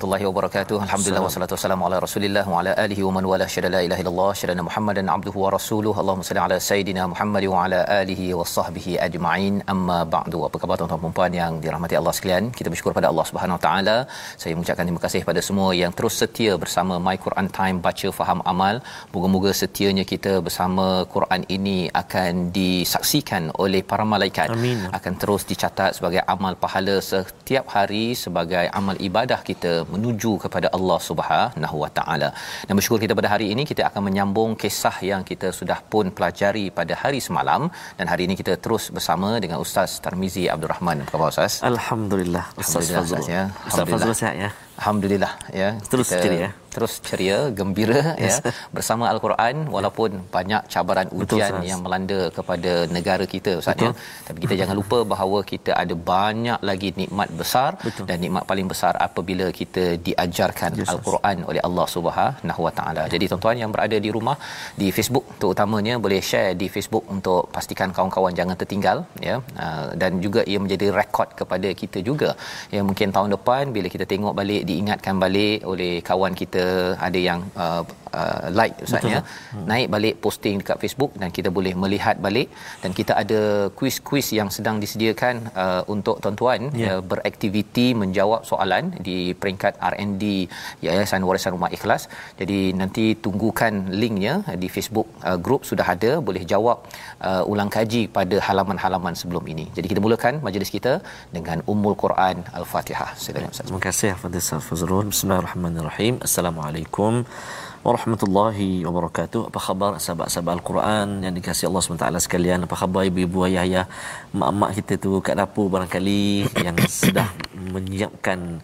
warahmatullahi wabarakatuh. Alhamdulillah wassalatu wassalamu ala Rasulillah wa ala alihi wa man wala syada la ilaha illallah syada Muhammadan abduhu wa rasuluhu. Allahumma salli ala sayidina Muhammad wa ala alihi wa sahbihi ajma'in. Amma ba'du. Apa khabar tuan-tuan dan puan yang dirahmati Allah sekalian? Kita bersyukur pada Allah Subhanahu wa taala. Saya mengucapkan terima kasih kepada semua yang terus setia bersama My Quran Time baca faham amal. Moga-moga setianya kita bersama Quran ini akan disaksikan oleh para malaikat. Amin. Akan terus dicatat sebagai amal pahala setiap hari sebagai amal ibadah kita menuju kepada Allah Subhanahu Wa Taala. Dan bersyukur kita pada hari ini kita akan menyambung kisah yang kita sudah pun pelajari pada hari semalam dan hari ini kita terus bersama dengan Ustaz Tarmizi Abdul Rahman. Apa khabar Ustaz? Alhamdulillah Ustaz Fazrul ya. Ustaz. Fazrul sihat ya Alhamdulillah ya. Terus ceria. Terus ceria, gembira Yes. ya bersama al-Quran walaupun banyak cabaran Betul, ujian Ustaz. yang melanda kepada negara kita Ustaz ya. Tapi kita jangan lupa bahawa kita ada banyak lagi nikmat besar Betul. dan nikmat paling besar apabila kita diajarkan Yes, al-Quran oleh Allah Subhanahu Wa Taala. Jadi tuan-tuan yang berada di rumah di Facebook terutamanya boleh share di Facebook untuk pastikan kawan-kawan jangan tertinggal ya. Ah, dan juga ia menjadi rekod kepada kita juga. Ya mungkin tahun depan bila kita tengok balik diingatkan balik oleh kawan kita ada yang uh, uh, like ustaz ya. Hmm. Naik balik posting dekat Facebook dan kita boleh melihat balik dan kita ada kuis-kuis yang sedang disediakan uh, untuk tuan-tuan Ya. uh, beraktiviti menjawab soalan di peringkat R&D Yayasan Warisan Rumah Ikhlas. Jadi nanti tunggukan linknya di Facebook uh, group sudah ada boleh jawab uh, ulang kaji pada halaman-halaman sebelum ini. Jadi kita mulakan majlis kita dengan Ummul Quran Al-Fatihah. Silakan Ustaz. Terima kasih Fadil Ustaz Fazrul Bismillahirrahmanirrahim Assalamualaikum warahmatullahi wabarakatuh Apa khabar sahabat-sahabat Al-Quran yang dikasihi Allah SWT sekalian Apa khabar ibu-ibu ayah-ayah Mak-mak kita tu kat dapur barangkali Yang sudah menyiapkan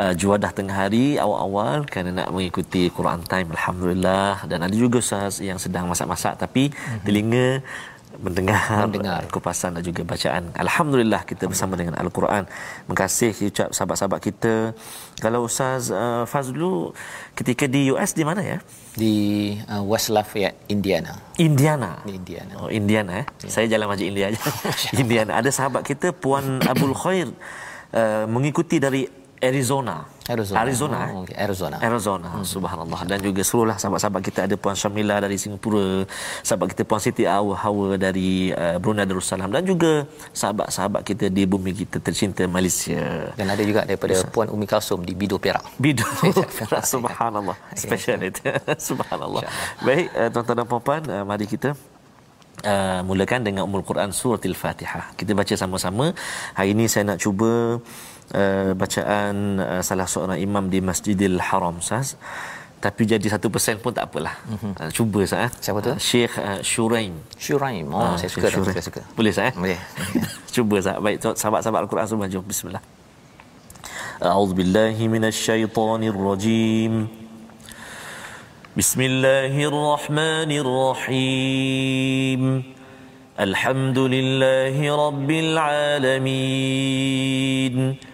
uh, juadah tengah hari awal-awal kerana nak mengikuti Quran Time Alhamdulillah dan ada juga Ustaz yang sedang masak-masak tapi telinga mendengar, Mendengar. kupasan dan juga bacaan. Alhamdulillah kita bersama dengan Al-Quran. Kasih ucap sahabat-sahabat kita. Kalau Ustaz uh, Fazlu ketika di US di mana ya? Di uh, West Lafayette, Indiana. Indiana. Di Indiana. Oh Indiana eh. Saya jalan Masjid India aja. Indiana. Ada sahabat kita Puan Abdul Khair uh, mengikuti dari Arizona. Arizona. Arizona. Oh, eh? okay. Arizona. Arizona. Hmm. Subhanallah. Dan juga seluruhlah sahabat-sahabat kita ada Puan Syamila dari Singapura, sahabat kita Puan Siti Awa Hawa dari uh, Brunei Darussalam dan juga sahabat-sahabat kita di bumi kita tercinta Malaysia. Dan ada juga daripada Puan Umi Kalsum di Bido Perak. Bidu Subhanallah Special itu Subhanallah Baik uh, tuan-tuan dan puan uh, Mari kita Uh, mulakan dengan Ummul Quran Surah Al-Fatihah. Kita baca sama-sama. Hari ini saya nak cuba Eh, bacaan uh, salah seorang imam di Masjidil Haram sah tapi jadi satu persen pun tak apalah. Mm-hmm. Uh, cuba sah. Siapa tu? Uh, Syekh uh, Shuraim. Shuraim. Oh, uh, saya suka. Saya suka. Boleh sah? Boleh. cuba sah. Baik, sahabat-sahabat Al-Quran semua jom bismillah. A'udzubillahi minasyaitonirrajim. Bismillahirrahmanirrahim. الشيطان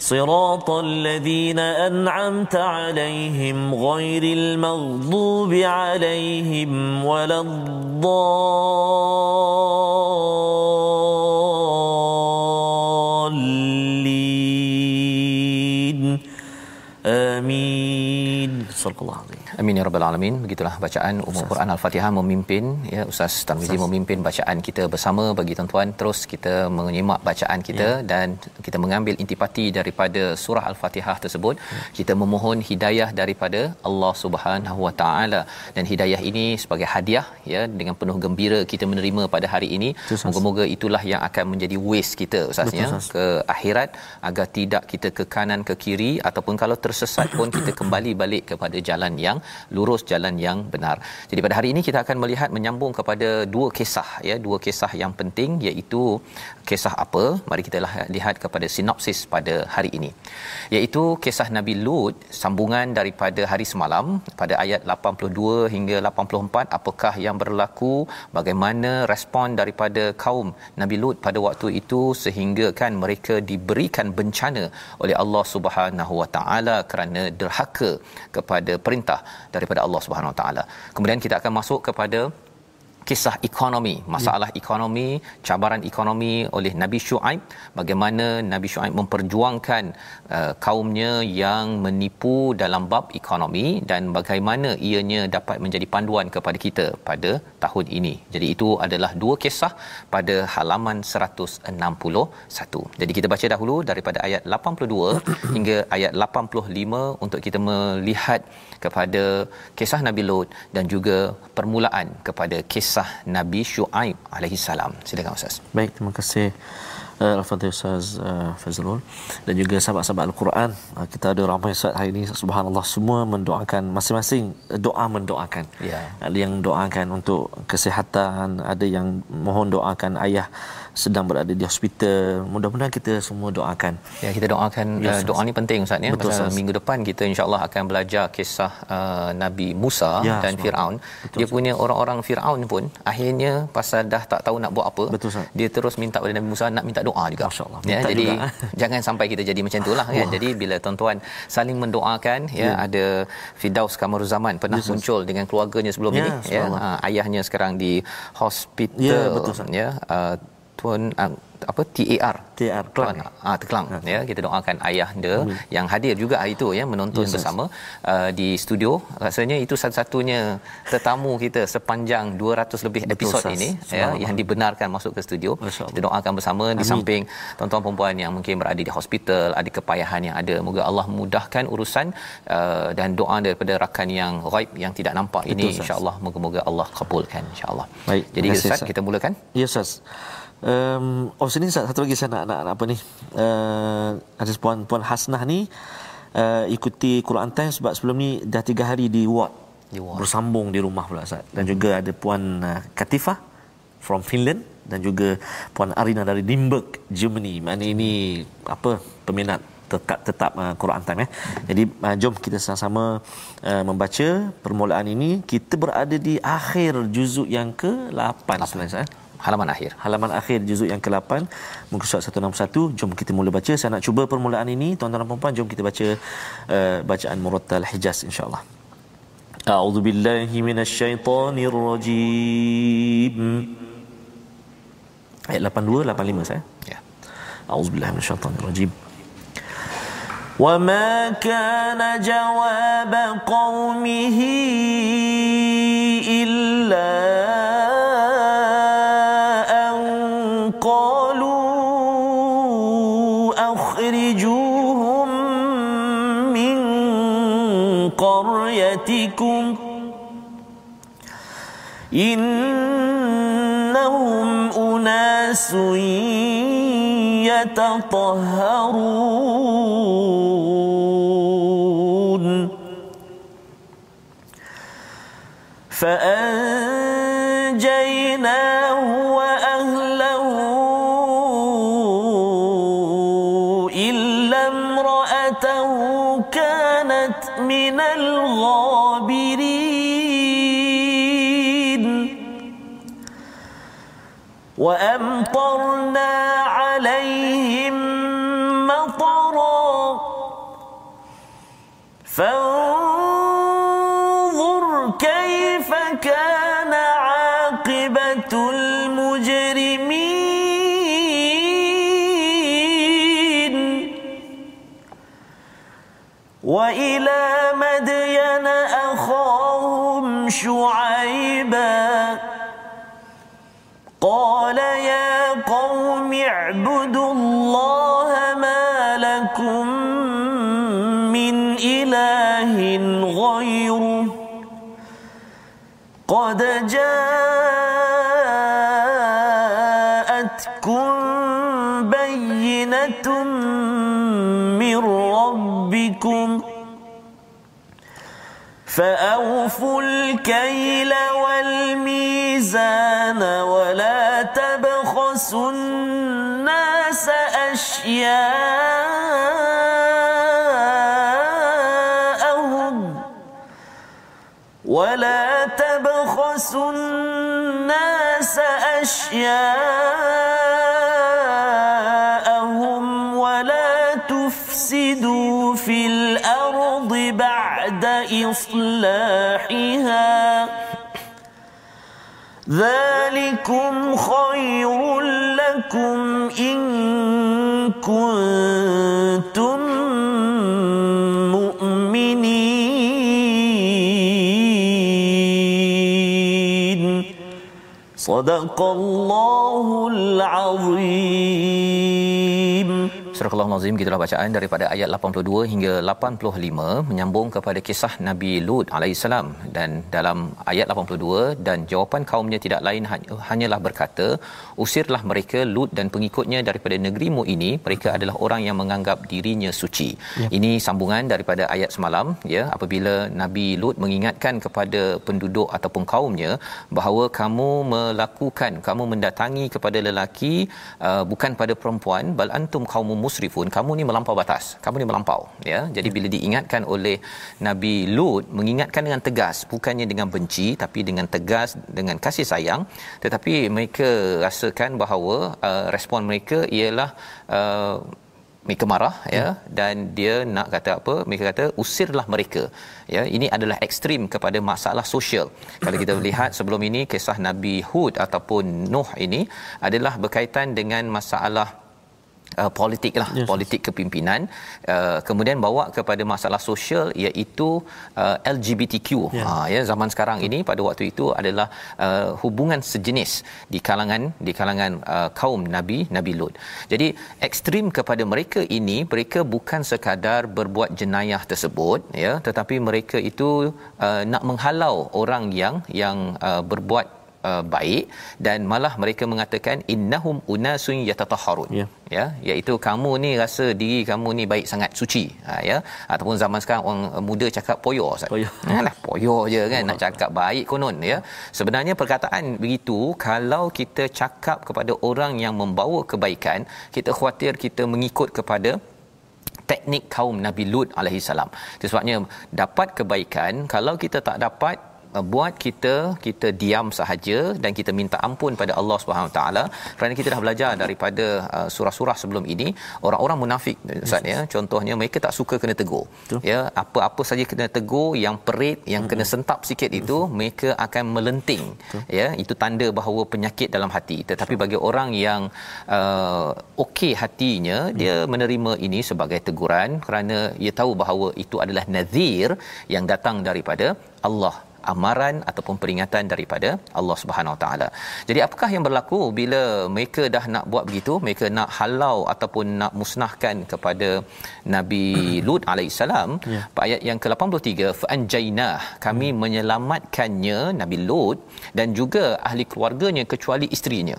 صراط الذين أنعمت عليهم غير المغضوب عليهم ولا الضالين. آمين. صلى الله عليه وسلم Amin ya rabbal alamin. Begitulah bacaan umum Quran Al-Fatihah memimpin ya Ustaz Tarmizi memimpin bacaan kita bersama bagi tuan-tuan terus kita menyimak bacaan kita ya. dan kita mengambil intipati daripada surah Al-Fatihah tersebut. Ya. Kita memohon hidayah daripada Allah Subhanahu Wa Taala dan hidayah ini sebagai hadiah ya dengan penuh gembira kita menerima pada hari ini. Moga-moga itulah yang akan menjadi waste kita Ustaz ya ke akhirat agar tidak kita ke kanan ke kiri ataupun kalau tersesat pun kita kembali balik kepada jalan yang lurus jalan yang benar. Jadi pada hari ini kita akan melihat menyambung kepada dua kisah ya, dua kisah yang penting iaitu kisah apa? Mari kita lihat kepada sinopsis pada hari ini. Iaitu kisah Nabi Lut sambungan daripada hari semalam pada ayat 82 hingga 84 apakah yang berlaku bagaimana respon daripada kaum Nabi Lut pada waktu itu sehingga kan mereka diberikan bencana oleh Allah Subhanahu Wa Taala kerana derhaka kepada perintah daripada Allah Subhanahu Wa Taala. Kemudian kita akan masuk kepada kisah ekonomi. Masalah ya. ekonomi cabaran ekonomi oleh Nabi Shu'aib. Bagaimana Nabi Shu'aib memperjuangkan uh, kaumnya yang menipu dalam bab ekonomi dan bagaimana ianya dapat menjadi panduan kepada kita pada tahun ini. Jadi itu adalah dua kisah pada halaman 161 jadi kita baca dahulu daripada ayat 82 hingga ayat 85 untuk kita melihat kepada kisah Nabi Lut dan juga permulaan kepada kisah Nabi Shu'aib alaihi salam. Silakan Ustaz. Baik, terima kasih uh, Al-Fatihah Ustaz uh, Fazrul dan juga sahabat-sahabat Al-Quran uh, kita ada ramai Ustaz hari ini subhanallah semua mendoakan masing-masing doa mendoakan ya. ada yang doakan untuk kesihatan ada yang mohon doakan ayah sedang berada di hospital. Mudah-mudahan kita semua doakan. Ya, kita doakan yes, uh, doa ni penting Ustaz ya. Betul, Pasal minggu depan kita insya-Allah akan belajar kisah uh, Nabi Musa ya, dan. Firaun. Betul, dia punya orang-orang Firaun pun akhirnya pasal dah tak tahu nak buat apa, Betul, dia terus minta kepada Nabi Musa nak minta doa juga. Masya-Allah. Ya, jadi juga. jangan sampai kita jadi macam itulah kan. Jadi bila tuan-tuan saling mendoakan ya, ya. ada Fidaus Kamaruzaman pernah yes, muncul dengan keluarganya sebelum ya, ini ya. Uh, ayahnya sekarang di hospital ya, betul, ya. Uh, tuan uh, apa TAR TAR Kelang ah Kelang ya. ya kita doakan ayah dia Amin. yang hadir juga hari itu ya menonton yes, bersama uh, di studio. Rasanya itu satu-satunya tetamu kita sepanjang 200 lebih Betul, episod sas. ini ya yang dibenarkan masuk ke studio. Kita doakan bersama Amin. di samping tuan-tuan perempuan yang mungkin berada di hospital ada kepayahan yang ada. Moga Allah mudahkan urusan uh, dan doa daripada rakan yang ghaib yang tidak nampak Betul, ini insyaallah. Moga-moga Allah kabulkan insyaallah. Baik jadi Ustaz kita mulakan. Ya Ustaz Um, oh sini satu lagi saya nak, nak, nak apa ni? Uh, ada puan puan Hasnah ni uh, ikuti Quran Time sebab sebelum ni dah tiga hari di ward, di ward. bersambung di rumah pula Ustaz. Dan juga ada puan uh, Katifah from Finland dan juga puan Arina dari Limburg Germany. Mana ini apa peminat tetap tetap uh, Quran Time eh. Jadi uh, jom kita sama-sama uh, membaca permulaan ini. Kita berada di akhir juzuk yang ke-8 sebenarnya eh halaman akhir. Halaman akhir juzuk yang ke-8 muka surat 161. Jom kita mula baca. Saya nak cuba permulaan ini tuan-tuan dan puan-puan jom kita baca uh, bacaan Murattal Hijaz insya-Allah. A'udzu billahi minasyaitonir rajim. Ayat 82 85 saya. Ya. A'udzu billahi minasyaitonir rajim. وما كان جواب قومه إلا إنهم أناس يتطهرون. فأنجيناه وأمطرنا عليهم مطرا. فانظر كيف كان عاقبة المجرمين. وإلى مدين أخاهم شعيبا اعبدوا الله ما لكم من إله غيره. قد جاءتكم بينة من ربكم فأوفوا الكيل والميزان ولا تبخسوا الناس أشياءهم ولا تبخسوا الناس أشياءهم إصلاحها. ذلكم خير لكم إن كنتم مؤمنين. صدق الله العظيم. Surah Al-Nazim gitulah bacaan daripada ayat 82 hingga 85 menyambung kepada kisah Nabi Lut alaihissalam dan dalam ayat 82 dan jawapan kaumnya tidak lain hanyalah berkata usirlah mereka Lut dan pengikutnya daripada negerimu ini mereka adalah orang yang menganggap dirinya suci. Ya. Ini sambungan daripada ayat semalam ya apabila Nabi Lut mengingatkan kepada penduduk ataupun kaumnya bahawa kamu melakukan kamu mendatangi kepada lelaki uh, bukan pada perempuan bal antum kaum musrifun kamu ni melampau batas kamu ni melampau ya. Jadi bila diingatkan oleh Nabi Lut mengingatkan dengan tegas bukannya dengan benci tapi dengan tegas dengan kasih sayang tetapi mereka rasakan bahawa uh, respon mereka ialah uh, mereka marah ya hmm. dan dia nak kata apa mereka kata usirlah mereka ya. Ini adalah ekstrim kepada masalah sosial. Kalau kita lihat sebelum ini kisah Nabi Hud ataupun Nuh ini adalah berkaitan dengan masalah uh, politik lah yes. politik kepimpinan uh, kemudian bawa kepada masalah sosial iaitu uh, LGBTQ yeah. ha ya zaman sekarang ini pada waktu itu adalah uh, hubungan sejenis di kalangan di kalangan uh, kaum nabi nabi Lut jadi ekstrim kepada mereka ini mereka bukan sekadar berbuat jenayah tersebut ya tetapi mereka itu uh, nak menghalau orang yang yang uh, berbuat uh, baik dan malah mereka mengatakan innahum unasun yatatahharun. Ya. Ya iaitu kamu ni rasa diri kamu ni baik sangat suci. Ha, ya. Ataupun zaman sekarang orang muda cakap poyo ustaz. Poyo. Alah poyo je kan nak cakap baik konon ya. Sebenarnya perkataan begitu kalau kita cakap kepada orang yang membawa kebaikan kita khuatir kita mengikut kepada teknik kaum Nabi Lut alaihi salam. Sebabnya dapat kebaikan kalau kita tak dapat uh, buat kita kita diam sahaja dan kita minta ampun pada Allah Subhanahu taala kerana kita dah belajar daripada uh, surah-surah sebelum ini orang-orang munafik ustaz ya contohnya mereka tak suka kena tegur Betul. ya apa-apa saja kena tegur yang perit yang hmm. kena sentap sikit itu Betul. mereka akan melenting Betul. ya itu tanda bahawa penyakit dalam hati tetapi bagi orang yang uh, okey hatinya hmm. dia menerima ini sebagai teguran kerana ia tahu bahawa itu adalah nazir yang datang daripada Allah amaran ataupun peringatan daripada Allah Subhanahu Wa Taala. Jadi apakah yang berlaku bila mereka dah nak buat begitu, mereka nak halau ataupun nak musnahkan kepada Nabi Lut alaihissalam? Ya. Ayat yang ke-83, fa kami hmm. menyelamatkannya Nabi Lut dan juga ahli keluarganya kecuali isterinya.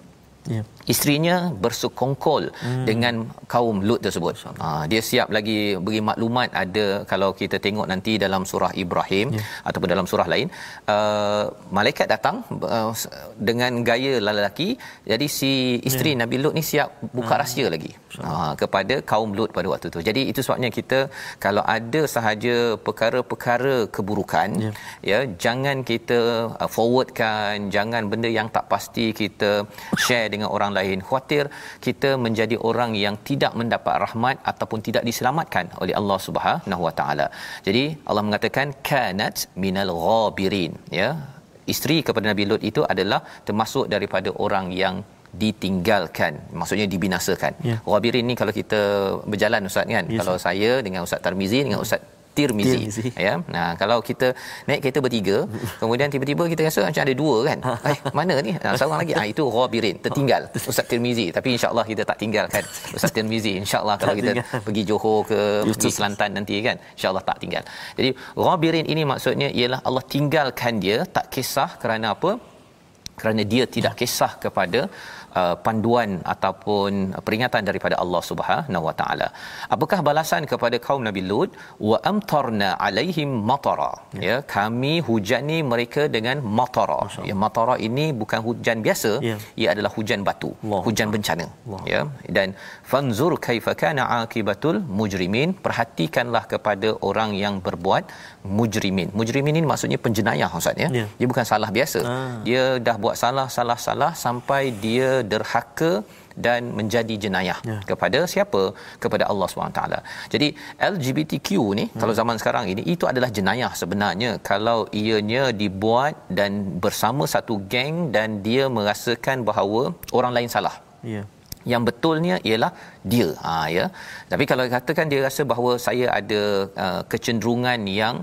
Ya. Isterinya bersekongkol hmm. dengan kaum Lut tersebut. Ha, dia siap lagi beri maklumat ada kalau kita tengok nanti dalam surah Ibrahim ya. ataupun dalam surah lain uh, malaikat datang uh, dengan gaya lelaki jadi si isteri ya. Nabi Lut ni siap buka hmm. rahsia lagi ha, kepada kaum Lut pada waktu tu. Jadi itu sebabnya kita kalau ada sahaja perkara-perkara keburukan ya, ya jangan kita uh, forwardkan jangan benda yang tak pasti kita share dengan orang lain khuatir kita menjadi orang yang tidak mendapat rahmat ataupun tidak diselamatkan oleh Allah Subhanahu Wa Taala. Jadi Allah mengatakan kanat minal ghabirin ya. Isteri kepada Nabi Lut itu adalah termasuk daripada orang yang ditinggalkan maksudnya dibinasakan. Yeah. Ghabirin ni kalau kita berjalan ustaz kan. Yes, kalau saya dengan ustaz Tarmizi dengan ustaz Tirmizi. Tirmizi. Ya. Nah, kalau kita naik kereta bertiga, kemudian tiba-tiba kita rasa macam ada dua kan. Eh, mana ni? Nah, seorang lagi. Ah itu Ghabirin, tertinggal. Ustaz Tirmizi. Tapi insya-Allah kita tak tinggalkan Ustaz Tirmizi. Insya-Allah kalau kita tinggal. pergi Johor ke pergi. Kelantan nanti kan. Insya-Allah tak tinggal. Jadi Ghabirin ini maksudnya ialah Allah tinggalkan dia tak kisah kerana apa? kerana dia tidak kisah kepada uh, panduan ataupun peringatan daripada Allah Subhanahu Wa Taala. Apakah balasan kepada kaum Nabi Lut? Wa amtarna alaihim matara. Ya, ya kami hujani mereka dengan matara. Ya matara ini bukan hujan biasa, Ya. ia adalah hujan batu, Allah hujan bencana. Allah. Ya. Dan fanzur kaifa kana akibatul mujrimin. Perhatikanlah kepada orang yang berbuat mujrimin. Mujrimin ini maksudnya penjenayah Ustaz ya. Ya. Dia bukan salah biasa. Ah. Dia dah buat salah salah salah sampai dia derhaka dan menjadi jenayah Ya. kepada siapa? Kepada Allah SWT. Jadi LGBTQ ni hmm. kalau zaman sekarang ini itu adalah jenayah sebenarnya kalau ianya dibuat dan bersama satu geng dan dia merasakan bahawa orang lain salah Ya. Yang betulnya ialah dia. Ha ya. Tapi kalau katakan dia rasa bahawa saya ada uh, kecenderungan yang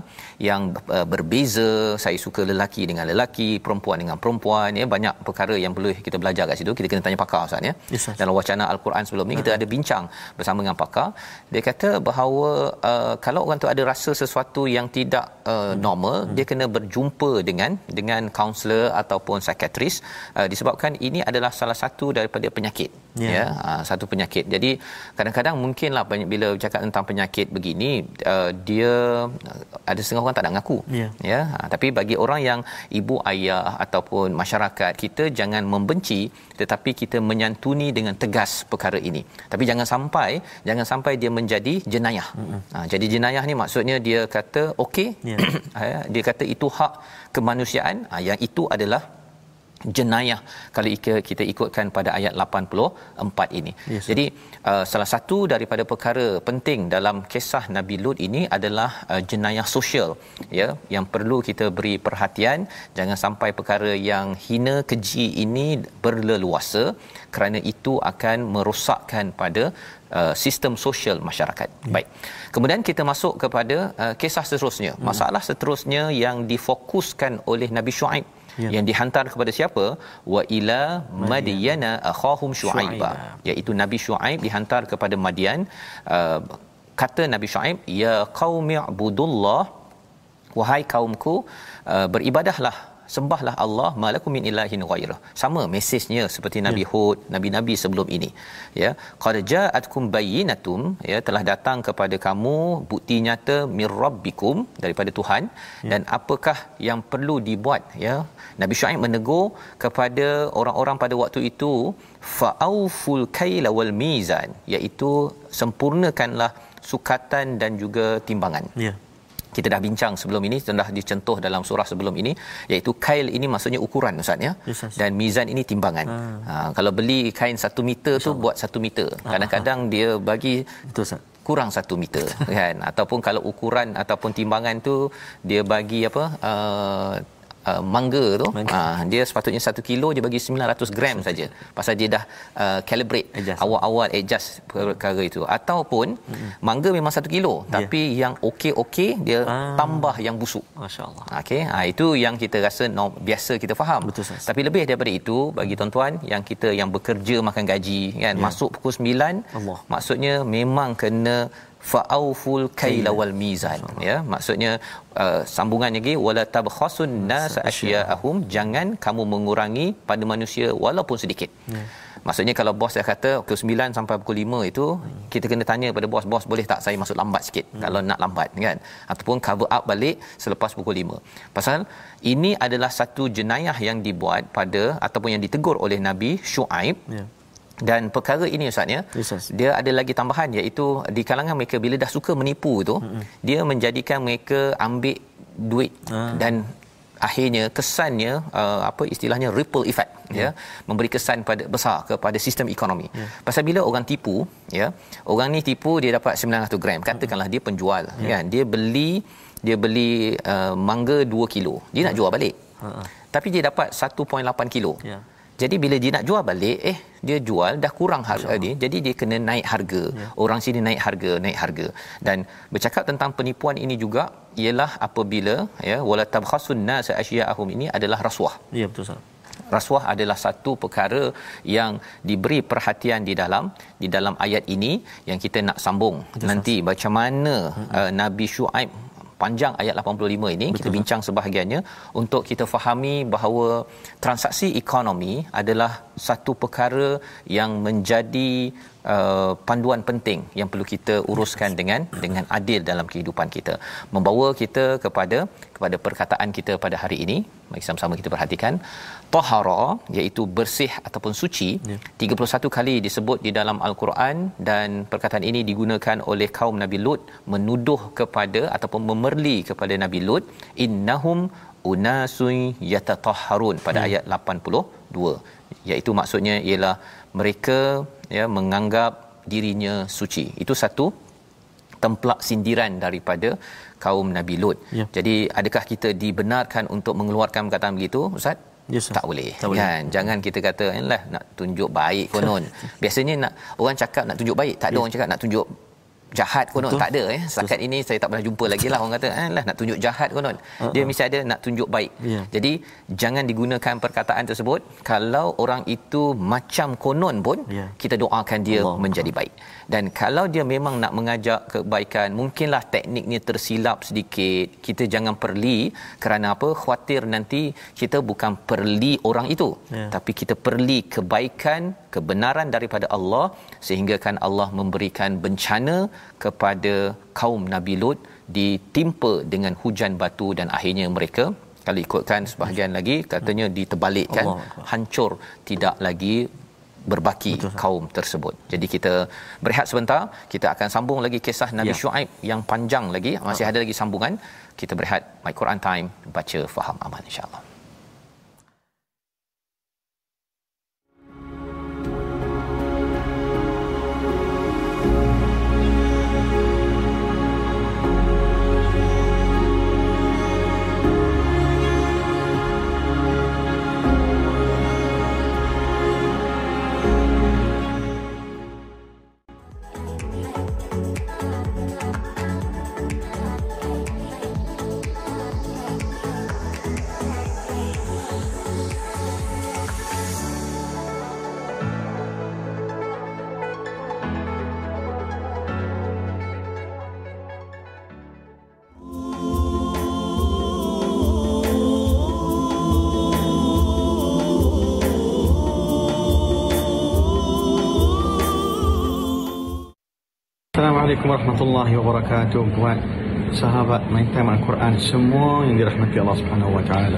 yang uh, berbeza saya suka lelaki dengan lelaki perempuan dengan perempuan ya banyak perkara yang perlu kita belajar kat situ. Kita kena tanya pakar Ustaz ya. Yes, dalam wacana al-Quran sebelum ni kita ada bincang bersama dengan pakar. Dia kata bahawa uh, kalau orang tu ada rasa sesuatu yang tidak uh, normal dia kena berjumpa dengan dengan kaunselor ataupun psikiatris uh, disebabkan ini adalah salah satu daripada penyakit Ya. ya. Uh, satu penyakit. Jadi kadang-kadang mungkinlah banyak bila bercakap tentang penyakit begini uh, dia uh, ada setengah orang tak nak mengaku Ya. ya. Ha, tapi bagi orang yang ibu ayah ataupun masyarakat kita jangan membenci tetapi kita menyantuni dengan tegas perkara ini. Tapi jangan sampai jangan sampai dia menjadi jenayah. Ha, jadi jenayah ni maksudnya dia kata okey. Ya. Ha, dia kata itu hak kemanusiaan. Ha, yang itu adalah jenayah kalau kita ikutkan pada ayat 84 ini. Yes, Jadi uh, salah satu daripada perkara penting dalam kisah Nabi Lut ini adalah uh, jenayah sosial ya yang perlu kita beri perhatian jangan sampai perkara yang hina keji ini berleluasa kerana itu akan merosakkan pada uh, sistem sosial masyarakat. Hmm. Baik. Kemudian kita masuk kepada uh, kisah seterusnya. Hmm. Masalah seterusnya yang difokuskan oleh Nabi Shu'aib Ya. yang dihantar kepada siapa wa ila madyana akhahum syuaiba Syuaiba. iaitu nabi syuaib dihantar kepada madian uh, kata nabi syuaib ya qaumi ibudullah wahai kaumku uh, beribadahlah sembahlah Allah malakum min ilahin ghairah. Sama mesejnya seperti nabi hud nabi-nabi sebelum ini. Ya. Qad ja'atkum bayyinatum ya telah datang kepada kamu bukti nyata mir rabbikum daripada Tuhan. Ya. dan apakah yang perlu dibuat ya? Nabi Syuaib menegur kepada orang-orang pada waktu itu fa'auful kaila wal mizan iaitu sempurnakanlah sukatan dan juga timbangan. Ya. Kita dah bincang sebelum ini sudah dicentuh dalam surah sebelum ini iaitu kail ini maksudnya ukuran ustaz ya? Yes, dan mizan ini timbangan. Ha. kalau beli kain satu meter tu buat satu meter. Kadang-kadang dia bagi Betul Ustaz. kurang satu meter kan? Ataupun kalau ukuran ataupun timbangan tu dia bagi apa uh, Uh, mangga tu Mangga. uh, dia sepatutnya 1 kilo dia bagi 900 gram saja pasal dia dah uh, calibrate Adjust. awal-awal adjust perkara itu ataupun mm-hmm. mangga memang 1 kilo Ya. tapi yang okey-okey dia Ah. tambah yang busuk Masya-Allah. Okey, ha, itu yang kita rasa norm, biasa kita faham. Betul, Ustaz. Tapi lebih daripada itu, bagi tuan-tuan yang kita yang bekerja makan gaji kan, Ya. masuk pukul 9, Allah. maksudnya memang kena fa'auful kaila wal mizan ya maksudnya uh, sambungan lagi wala tabkhasun nas asya'ahum jangan kamu mengurangi pada manusia walaupun sedikit Ya. Maksudnya kalau bos dah kata pukul 9 sampai pukul 5 itu kita kena tanya pada bos bos boleh tak saya masuk lambat sikit hmm. kalau nak lambat kan ataupun cover up balik selepas pukul 5. Pasal ini adalah satu jenayah yang dibuat pada ataupun yang ditegur oleh Nabi Shu'aib Ya. Dan perkara ini ustaz ya Yes, dia ada lagi tambahan iaitu di kalangan mereka bila dah suka menipu tu hmm. dia menjadikan mereka ambil duit Ah. dan akhirnya kesannya uh, apa istilahnya ripple effect ya memberi kesan pada besar kepada sistem ekonomi. Ya. Pasal bila orang tipu ya, orang ni tipu dia dapat 900 gram. Katakanlah dia penjual Ya. kan. Dia beli dia beli uh, mangga 2 kilo. Dia nak jual balik. Ha, ha. Tapi dia dapat 1.8 kilo. Ya. Jadi bila dia nak jual balik, eh dia jual dah kurang harga dia. Jadi dia kena naik harga. Ya. Orang sini naik harga, naik harga. Dan bercakap tentang penipuan ini juga ialah apabila ya wala tabkhasun nas asya'ahum ini adalah rasuah. Ya betul Ustaz. Rasuah adalah satu perkara yang diberi perhatian di dalam di dalam ayat ini yang kita nak sambung Betul, nanti macam mana hmm. uh, Nabi Shu'aib panjang ayat 85 ini Betul. kita bincang sebahagiannya untuk kita fahami bahawa transaksi ekonomi adalah satu perkara yang menjadi uh, panduan penting yang perlu kita uruskan dengan dengan adil dalam kehidupan kita membawa kita kepada kepada perkataan kita pada hari ini mari sama-sama kita perhatikan tahara iaitu bersih ataupun suci ya. 31 kali disebut di dalam al-Quran dan perkataan ini digunakan oleh kaum Nabi Lut menuduh kepada ataupun memerli kepada Nabi Lut innahum unasun yatatahharun pada ya. ayat 82 iaitu maksudnya ialah mereka ya menganggap dirinya suci itu satu templak sindiran daripada kaum Nabi Lut. Ya. Jadi adakah kita dibenarkan untuk mengeluarkan perkataan begitu Ustaz? Yes, tak boleh. Tak boleh. Kan? Jangan kita kata lah nak tunjuk baik konon. Biasanya nak orang cakap nak tunjuk baik, tak ada yes. orang cakap nak tunjuk jahat konon Betul. tak ada eh setakat ini saya tak pernah jumpa lagi lah orang kata eh lah nak tunjuk jahat konon uh-uh. dia mesti ada nak tunjuk baik yeah. jadi jangan digunakan perkataan tersebut kalau orang itu macam konon pun yeah. kita doakan dia Allah menjadi baik dan kalau dia memang nak mengajak kebaikan mungkinlah tekniknya tersilap sedikit. Kita jangan perli kerana apa? Khawatir nanti kita bukan perli orang itu. Yeah. tapi kita perli kebaikan kebenaran daripada Allah sehingga kan Allah memberikan bencana kepada kaum Nabi Lut ditimpa dengan hujan batu dan akhirnya mereka kalau ikutkan sebahagian lagi katanya diterbalikkan hancur tidak lagi berbaki Betul. kaum tersebut. Jadi kita berehat sebentar, kita akan sambung lagi kisah Nabi ya. Shu'aib yang panjang lagi, masih ada lagi sambungan. Kita berehat My Quran Time, baca faham aman insya-Allah. Assalamualaikum warahmatullahi wabarakatuh. Buat sahabat main time Al-Quran Semua yang dirahmati Allah subhanahu wa ta'ala.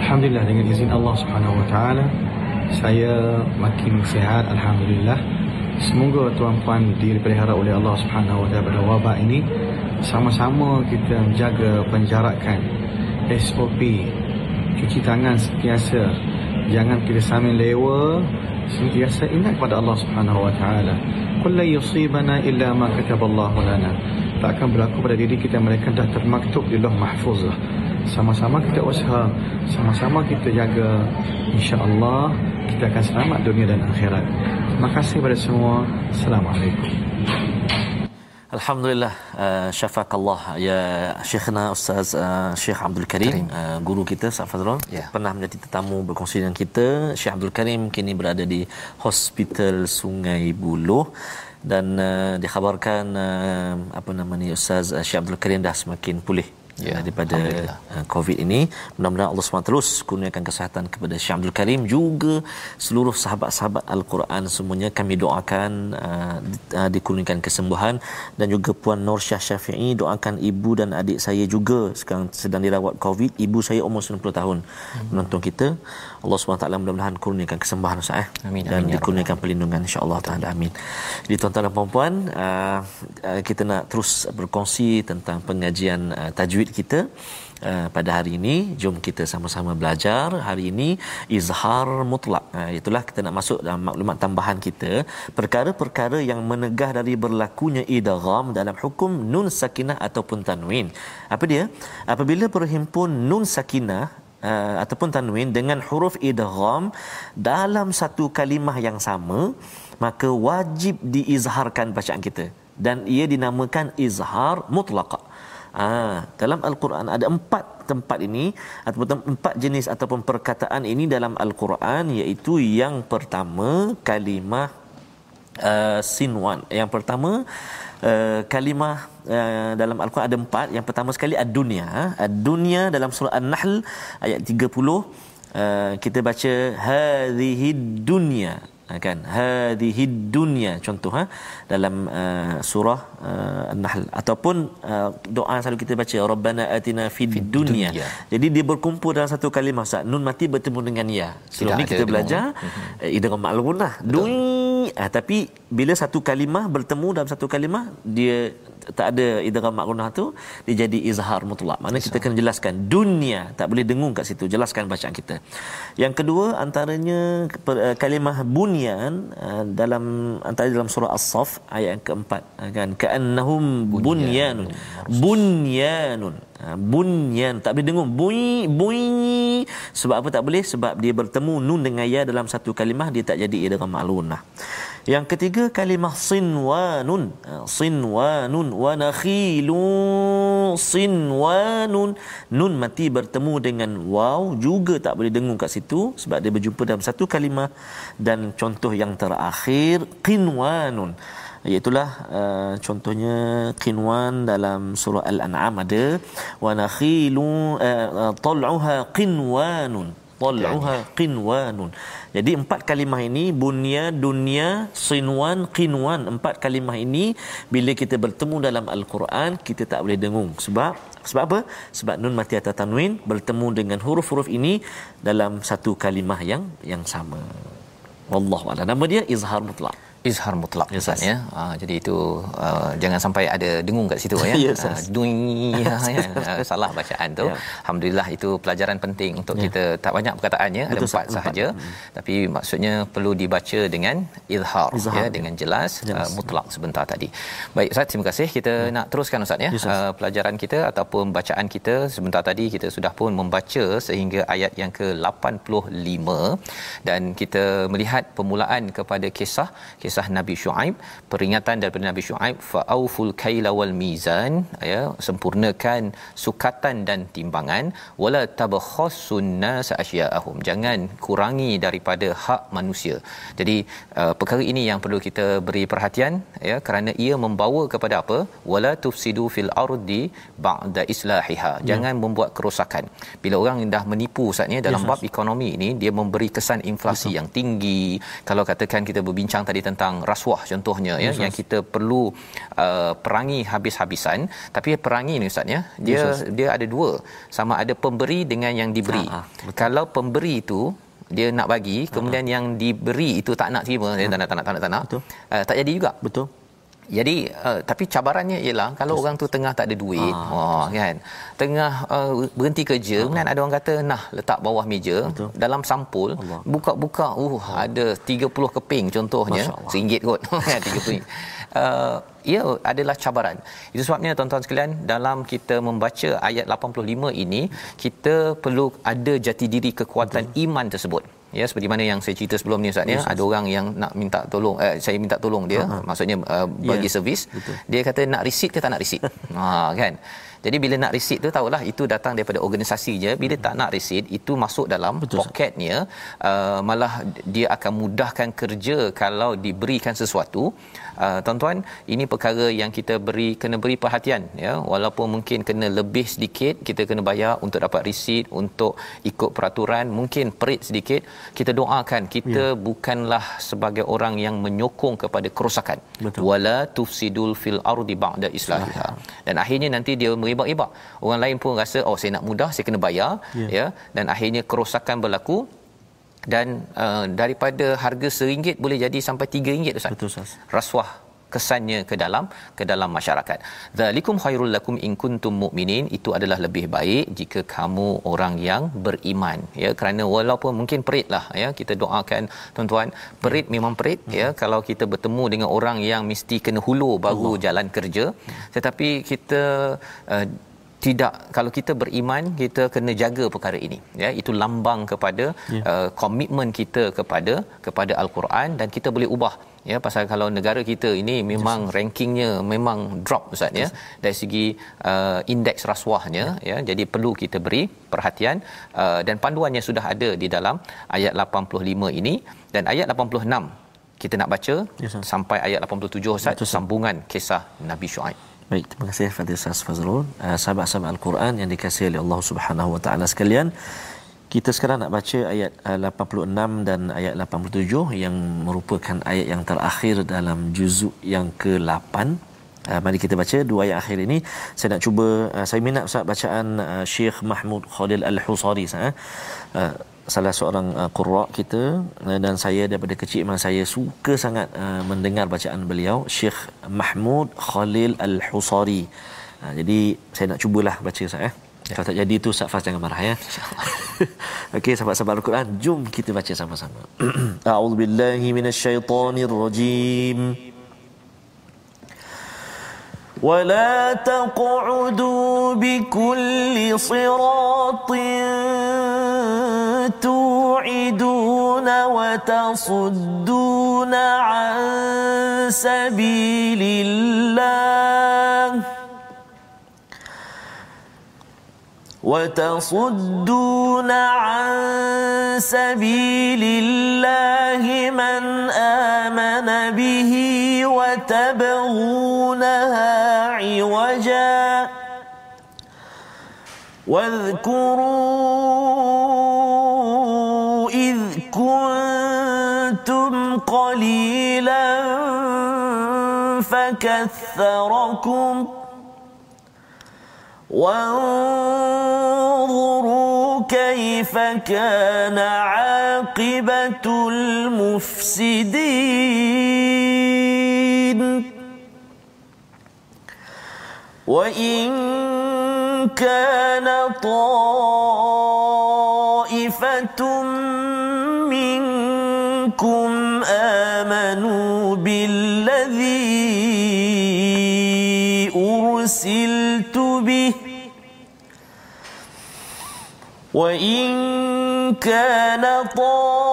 Alhamdulillah dengan izin Allah subhanahu wa ta'ala Saya makin sihat Alhamdulillah. Semoga tuan-puan dipelihara oleh Allah subhanahu wa ta'ala Pada wabak ini. Sama-sama kita menjaga penjarakan SOP Cuci tangan sentiasa. Jangan kita sambil lewa Sentiasa ingat pada Allah subhanahu wa ta'ala qul la yusibana illa ma kataballahu lana. Tak akan berlaku pada diri kita mereka dah termaktub di lauh mahfuz lah sama-sama kita usaha sama-sama kita jaga. insya-Allah kita akan selamat dunia dan akhirat. Terima kasih kepada semua. Assalamualaikum Alhamdulillah uh, syafakallah ya Syekhna Ustaz uh, Syekh Abdul Karim, Karim. Uh, guru kita Ustaz Fazrul yeah. pernah menjadi tetamu berkongsi dengan kita Syekh Abdul Karim kini berada di Hospital Sungai Buloh dan uh, dikhabarkan uh, apa nama ni Ustaz uh, Syekh Abdul Karim dah semakin pulih ya, daripada uh, COVID ini. Mudah-mudahan Allah SWT terus kurniakan kesihatan kepada Syekh Abdul Karim juga seluruh sahabat-sahabat Al-Quran semuanya kami doakan uh, uh, dikurniakan kesembuhan dan juga Puan Nur Syah Syafi'i doakan ibu dan adik saya juga sekarang sedang dirawat COVID. Ibu saya umur 90 tahun hmm. menonton kita. Allah SWT mudah-mudahan kurniakan kesembuhan Ustaz eh? amin, dan amin, ya dikurniakan ya perlindungan insya-Allah taala amin. Jadi tuan-tuan dan puan-puan uh, uh, kita nak terus berkongsi tentang pengajian uh, tajwid kita uh, pada hari ini. Jom kita sama-sama belajar hari ini izhar mutlak. Uh, itulah kita nak masuk dalam maklumat tambahan kita. Perkara-perkara yang menegah dari berlakunya idgham dalam hukum nun sakinah ataupun tanwin. Apa dia? Apabila berhimpun nun sakinah uh, ataupun tanwin dengan huruf idgham dalam satu kalimah yang sama maka wajib diizharkan bacaan kita dan ia dinamakan izhar mutlaq. Ah, dalam al-Quran ada empat tempat ini ataupun empat jenis ataupun perkataan ini dalam al-Quran iaitu yang pertama kalimah uh, sinwan. Yang pertama uh, kalimah uh, dalam al-Quran ada empat. Yang pertama sekali ad-dunya. Ad-dunya dalam surah An-Nahl ayat 30 uh, kita baca hadhihi dunya. Ha, kan? Hadhihi dunya contoh ha dalam uh, surah uh, an-nahl. Ataupun uh, doa selalu kita baca rabbana atina fid dunya. jadi dia berkumpul dalam satu kalimah Ustaz. Nun mati bertemu dengan ya sebelum ni kita belajar uh, idgham ma'lunah dunya uh, tapi bila satu kalimah bertemu dalam satu kalimah dia tak ada idgham ma'runah tu dia jadi izhar mutlak. Mana kita kena jelaskan dunia tak boleh dengung kat situ. Jelaskan bacaan kita. Yang kedua antaranya eh, kalimah bunyan eh, dalam antara dalam surah as-saff ayat yang keempat eh, kan? Ka'annahum bunyanun. Bunyanun. Bunyan. Tak boleh dengung. Bunyi bunyi. Sebab apa tak boleh? Sebab dia bertemu nun dengan ya dalam satu kalimah dia tak jadi idgham ma'lunah yang ketiga kalimah sinwanun. Ha, sinwanun wa nakhilu sinwanun. Nun mati bertemu dengan waw juga tak boleh dengung kat situ sebab dia berjumpa dalam satu kalimah. Dan contoh yang terakhir qinwanun iaitulah uh, contohnya qinwan dalam surah al-an'am ada wa nakhilu uh, uh, tal'uha qinwanun tal'uha qinwanun. Jadi empat kalimah ini bunya dunia sinwan qinwan. Empat kalimah ini bila kita bertemu dalam al-Quran kita tak boleh dengung. Sebab sebab apa? Sebab nun mati atau tanwin bertemu dengan huruf-huruf ini dalam satu kalimah yang yang sama. Wallahu a'lam. Nama dia izhar mutlak izhar mutlak yes, Ustaz ya. Uh, jadi itu uh, jangan sampai ada dengung kat situ ya. yes, uh, dunia ya. Uh, salah bacaan tu. Yeah. Alhamdulillah itu pelajaran penting untuk yeah. kita tak banyak perkataannya ada empat sahaja. Hmm. Tapi maksudnya perlu dibaca dengan izhar, izhar ya, ya dengan jelas, jelas. Uh, mutlak sebentar tadi. Baik Ustaz terima kasih. Kita yeah. nak teruskan Ustaz ya. Yes, uh, pelajaran kita ataupun bacaan kita sebentar tadi kita sudah pun membaca sehingga ayat yang ke-85 dan kita melihat permulaan kepada kisah kisah Nabi Shu'aib. Peringatan daripada Nabi Shu'aib fa'auful kaila wal mizan ya sempurnakan sukatan dan timbangan. Wala tabkhassun nas asya'ahum jangan kurangi daripada hak manusia. Jadi uh, perkara ini yang perlu kita beri perhatian ya kerana ia membawa kepada apa? Wala tufsidu fil ardi ba'da islahiha. Ya. jangan ya. membuat kerosakan. Bila orang dah menipu saatnya dalam yes, bab ekonomi ini dia memberi kesan inflasi Betul. yang tinggi. Kalau katakan kita berbincang tadi tentang tentang rasuah contohnya ya yes, yang kita perlu uh, perangi habis-habisan. Tapi perangi ni ustaz ya dia yes, dia ada dua. Sama ada pemberi dengan yang diberi. Ha, ha, kalau pemberi itu dia nak bagi kemudian ha, yang diberi itu tak nak terima dia tak nak tak nak tak nak, tak, nak. Uh, tak jadi juga. Betul jadi uh, tapi cabarannya ialah kalau orang tu tengah tak ada duit, ah. wah kan. Tengah uh, berhenti kerja, ah. kemudian ada orang kata nah letak bawah meja Betul. dalam sampul, Allah. buka-buka uh ah. ada 30 keping contohnya, RM1 kot. 30. uh, ia adalah cabaran. Itu sebabnya tuan-tuan sekalian dalam kita membaca ayat 85 ini kita perlu ada jati diri kekuatan Betul. iman tersebut ya seperti mana yang saya cerita sebelum ni ustaz ya ada orang yang nak minta tolong eh, saya minta tolong dia uh-huh. maksudnya uh, bagi yeah. servis dia kata nak receipt ke tak nak receipt ha kan jadi bila nak receipt tu tahulah itu datang daripada organisasi je bila tak nak receipt itu masuk dalam Betul. pocketnya uh, malah dia akan mudahkan kerja kalau diberikan sesuatu uh, tuan-tuan ini perkara yang kita beri kena beri perhatian ya. Walaupun mungkin kena lebih sedikit kita kena bayar untuk dapat receipt untuk ikut peraturan mungkin perit sedikit kita doakan kita ya. bukanlah sebagai orang yang menyokong kepada kerosakan. Betul. wala tufsidul fil ardi ba'da islahiha. Dan akhirnya nanti dia meribak-ribak orang lain pun rasa oh saya nak mudah saya kena bayar ya, ya? dan akhirnya kerosakan berlaku dan uh, daripada harga seringgit boleh jadi sampai tiga ringgit Ustaz. Betul Ustaz. Rasuah kesannya ke dalam ke dalam masyarakat. Zalikum khairul lakum in kuntum mu'minin itu adalah lebih baik jika kamu orang yang beriman ya kerana walaupun mungkin peritlah ya kita doakan tuan-tuan perit memang perit hmm. ya kalau kita bertemu dengan orang yang mesti kena hulur baru Allah. jalan kerja tetapi kita uh, tidak kalau kita beriman kita kena jaga perkara ini. Ya itu lambang kepada yeah. uh, komitmen kita kepada kepada al-Quran dan kita boleh ubah. Ya pasal kalau negara kita ini memang yes. rankingnya memang drop ustaz ya. Dari segi uh, indeks rasuahnya yeah. ya jadi perlu kita beri perhatian uh, dan panduannya sudah ada di dalam ayat 85 ini. Dan ayat 86 kita nak baca yes, sampai ayat 87 ustaz Betul, sambungan kisah Nabi Shu'aib Baik, terima kasih Fadil Ustaz Fazrul. Uh, sahabat-sahabat Al-Quran yang dikasihi oleh Allah Subhanahu Wa Taala sekalian. Kita sekarang nak baca ayat uh, 86 dan ayat 87 yang merupakan ayat yang terakhir dalam juzuk yang ke-8. Uh, mari kita baca dua ayat akhir ini. Saya nak cuba uh, saya minat Ustaz bacaan uh, Syekh Mahmud Khalil Al-Husari uh, salah seorang uh, qurra kita uh, dan saya daripada kecil memang saya suka sangat uh, mendengar bacaan beliau Syekh Mahmud Khalil Al-Husari. Uh, jadi saya nak cubalah baca saya eh. Ya. Kalau tak jadi tu Ustaz jangan marah ya. Okey sahabat-sahabat Al-Quran jom kita baca sama-sama. A'udzubillahi minasyaitonirrajim. ولا تقعدوا بكل صراط توعدون وتصدون عن سبيل الله وتصدون عن سبيل الله من آمن به وتبغونها عوجا واذكروا إذ كنتم قليلا فكثركم وانظروا كيف كان عاقبة المفسدين. وإن كان طائفة منكم آمنوا بالذي أرسلت به وإن كان طائفة